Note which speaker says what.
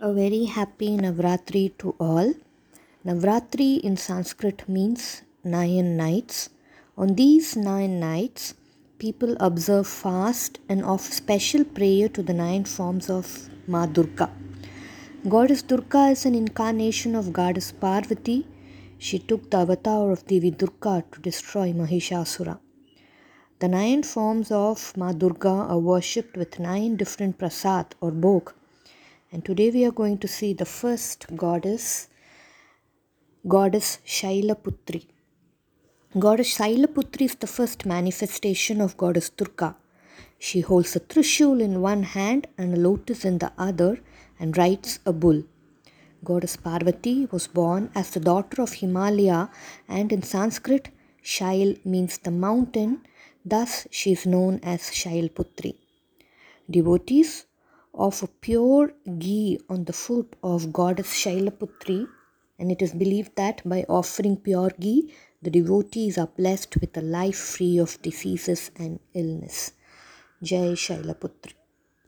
Speaker 1: A very happy Navratri to all. Navratri in Sanskrit means nine nights. On these nine nights, people observe fast and offer special prayer to the nine forms of Ma Durga. Goddess Durga is an incarnation of Goddess Parvati. She took the avatar of Devi Durga to destroy Mahishasura. The nine forms of Ma Durga are worshipped with nine different prasad or bhog. And today we are going to see the first goddess, goddess Shailaputri. Goddess Shailaputri is the first manifestation of goddess Durga. She holds a trishul in one hand and a lotus in the other and rides a bull. Goddess Parvati was born as the daughter of Himalaya and in Sanskrit Shail means the mountain, thus she is known as Shailputri. Devotees offer pure ghee on the foot of goddess Shailaputri and it is believed that by offering pure ghee the devotees are blessed with a life free of diseases and illness. Jai Shailaputri.